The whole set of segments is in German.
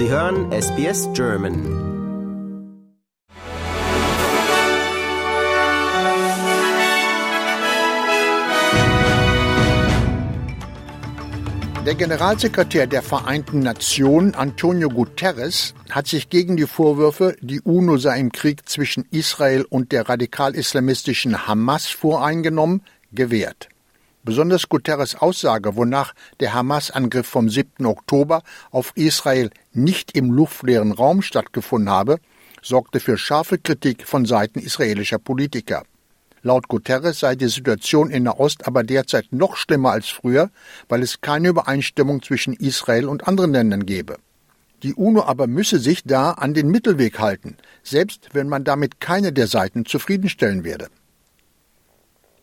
Sie hören SBS German. Der Generalsekretär der Vereinten Nationen, Antonio Guterres, hat sich gegen die Vorwürfe, die UNO sei im Krieg zwischen Israel und der radikal-islamistischen Hamas voreingenommen, gewehrt. Besonders Guterres Aussage, wonach der Hamas-Angriff vom 7. Oktober auf Israel nicht im luftleeren Raum stattgefunden habe, sorgte für scharfe Kritik von Seiten israelischer Politiker. Laut Guterres sei die Situation in Nahost aber derzeit noch schlimmer als früher, weil es keine Übereinstimmung zwischen Israel und anderen Ländern gebe. Die UNO aber müsse sich da an den Mittelweg halten, selbst wenn man damit keine der Seiten zufriedenstellen werde.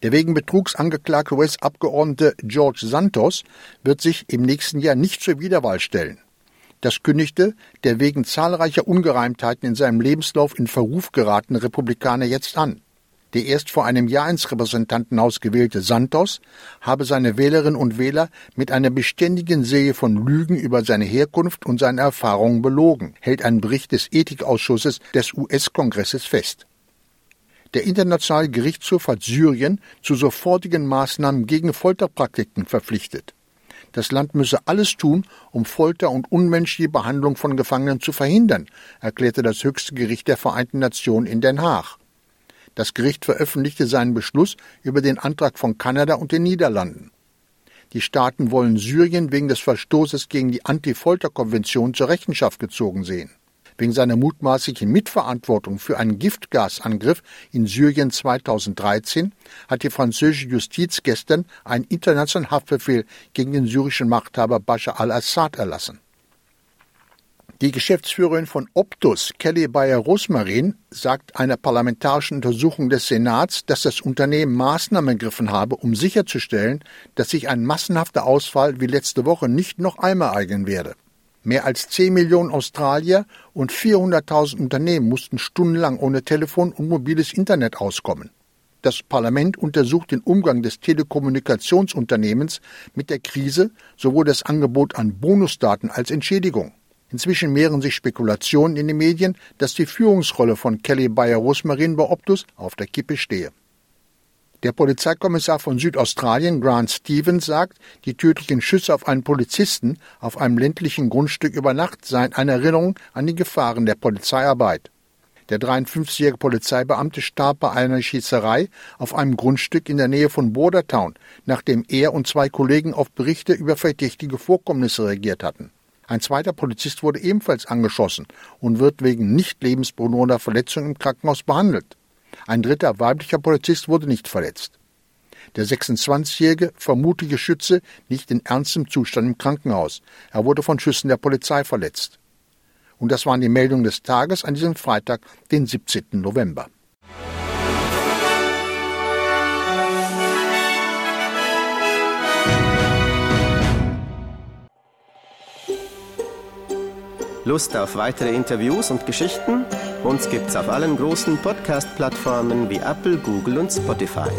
Der wegen Betrugs angeklagte US-Abgeordnete George Santos wird sich im nächsten Jahr nicht zur Wiederwahl stellen. Das kündigte der wegen zahlreicher Ungereimtheiten in seinem Lebenslauf in Verruf geratene Republikaner jetzt an. Der erst vor einem Jahr ins Repräsentantenhaus gewählte Santos habe seine Wählerinnen und Wähler mit einer beständigen Serie von Lügen über seine Herkunft und seine Erfahrungen belogen, hält ein Bericht des Ethikausschusses des US-Kongresses fest. Der Internationale Gerichtshof hat Syrien zu sofortigen Maßnahmen gegen Folterpraktiken verpflichtet. Das Land müsse alles tun, um Folter und unmenschliche Behandlung von Gefangenen zu verhindern, erklärte das höchste Gericht der Vereinten Nationen in Den Haag. Das Gericht veröffentlichte seinen Beschluss über den Antrag von Kanada und den Niederlanden. Die Staaten wollen Syrien wegen des Verstoßes gegen die Anti-Folter-Konvention zur Rechenschaft gezogen sehen. Wegen seiner mutmaßlichen Mitverantwortung für einen Giftgasangriff in Syrien 2013 hat die französische Justiz gestern einen internationalen Haftbefehl gegen den syrischen Machthaber Bashar al-Assad erlassen. Die Geschäftsführerin von Optus, Kelly Bayer-Rosmarin, sagt einer parlamentarischen Untersuchung des Senats, dass das Unternehmen Maßnahmen ergriffen habe, um sicherzustellen, dass sich ein massenhafter Ausfall wie letzte Woche nicht noch einmal ereignen werde. Mehr als 10 Millionen Australier und 400.000 Unternehmen mussten stundenlang ohne Telefon und mobiles Internet auskommen. Das Parlament untersucht den Umgang des Telekommunikationsunternehmens mit der Krise sowohl das Angebot an Bonusdaten als Entschädigung. Inzwischen mehren sich Spekulationen in den Medien, dass die Führungsrolle von Kelly Bayer-Rosmarin bei Optus auf der Kippe stehe. Der Polizeikommissar von Südaustralien, Grant Stevens, sagt, die tödlichen Schüsse auf einen Polizisten auf einem ländlichen Grundstück über Nacht seien eine Erinnerung an die Gefahren der Polizeiarbeit. Der 53-jährige Polizeibeamte starb bei einer Schießerei auf einem Grundstück in der Nähe von Bordertown, nachdem er und zwei Kollegen auf Berichte über verdächtige Vorkommnisse reagiert hatten. Ein zweiter Polizist wurde ebenfalls angeschossen und wird wegen nicht lebensbedrohender Verletzungen im Krankenhaus behandelt. Ein dritter weiblicher Polizist wurde nicht verletzt. Der 26-jährige vermutliche Schütze liegt in ernstem Zustand im Krankenhaus. Er wurde von Schüssen der Polizei verletzt. Und das waren die Meldungen des Tages an diesem Freitag, den 17. November. Lust auf weitere Interviews und Geschichten? Uns gibt's auf allen großen Podcast-Plattformen wie Apple, Google und Spotify.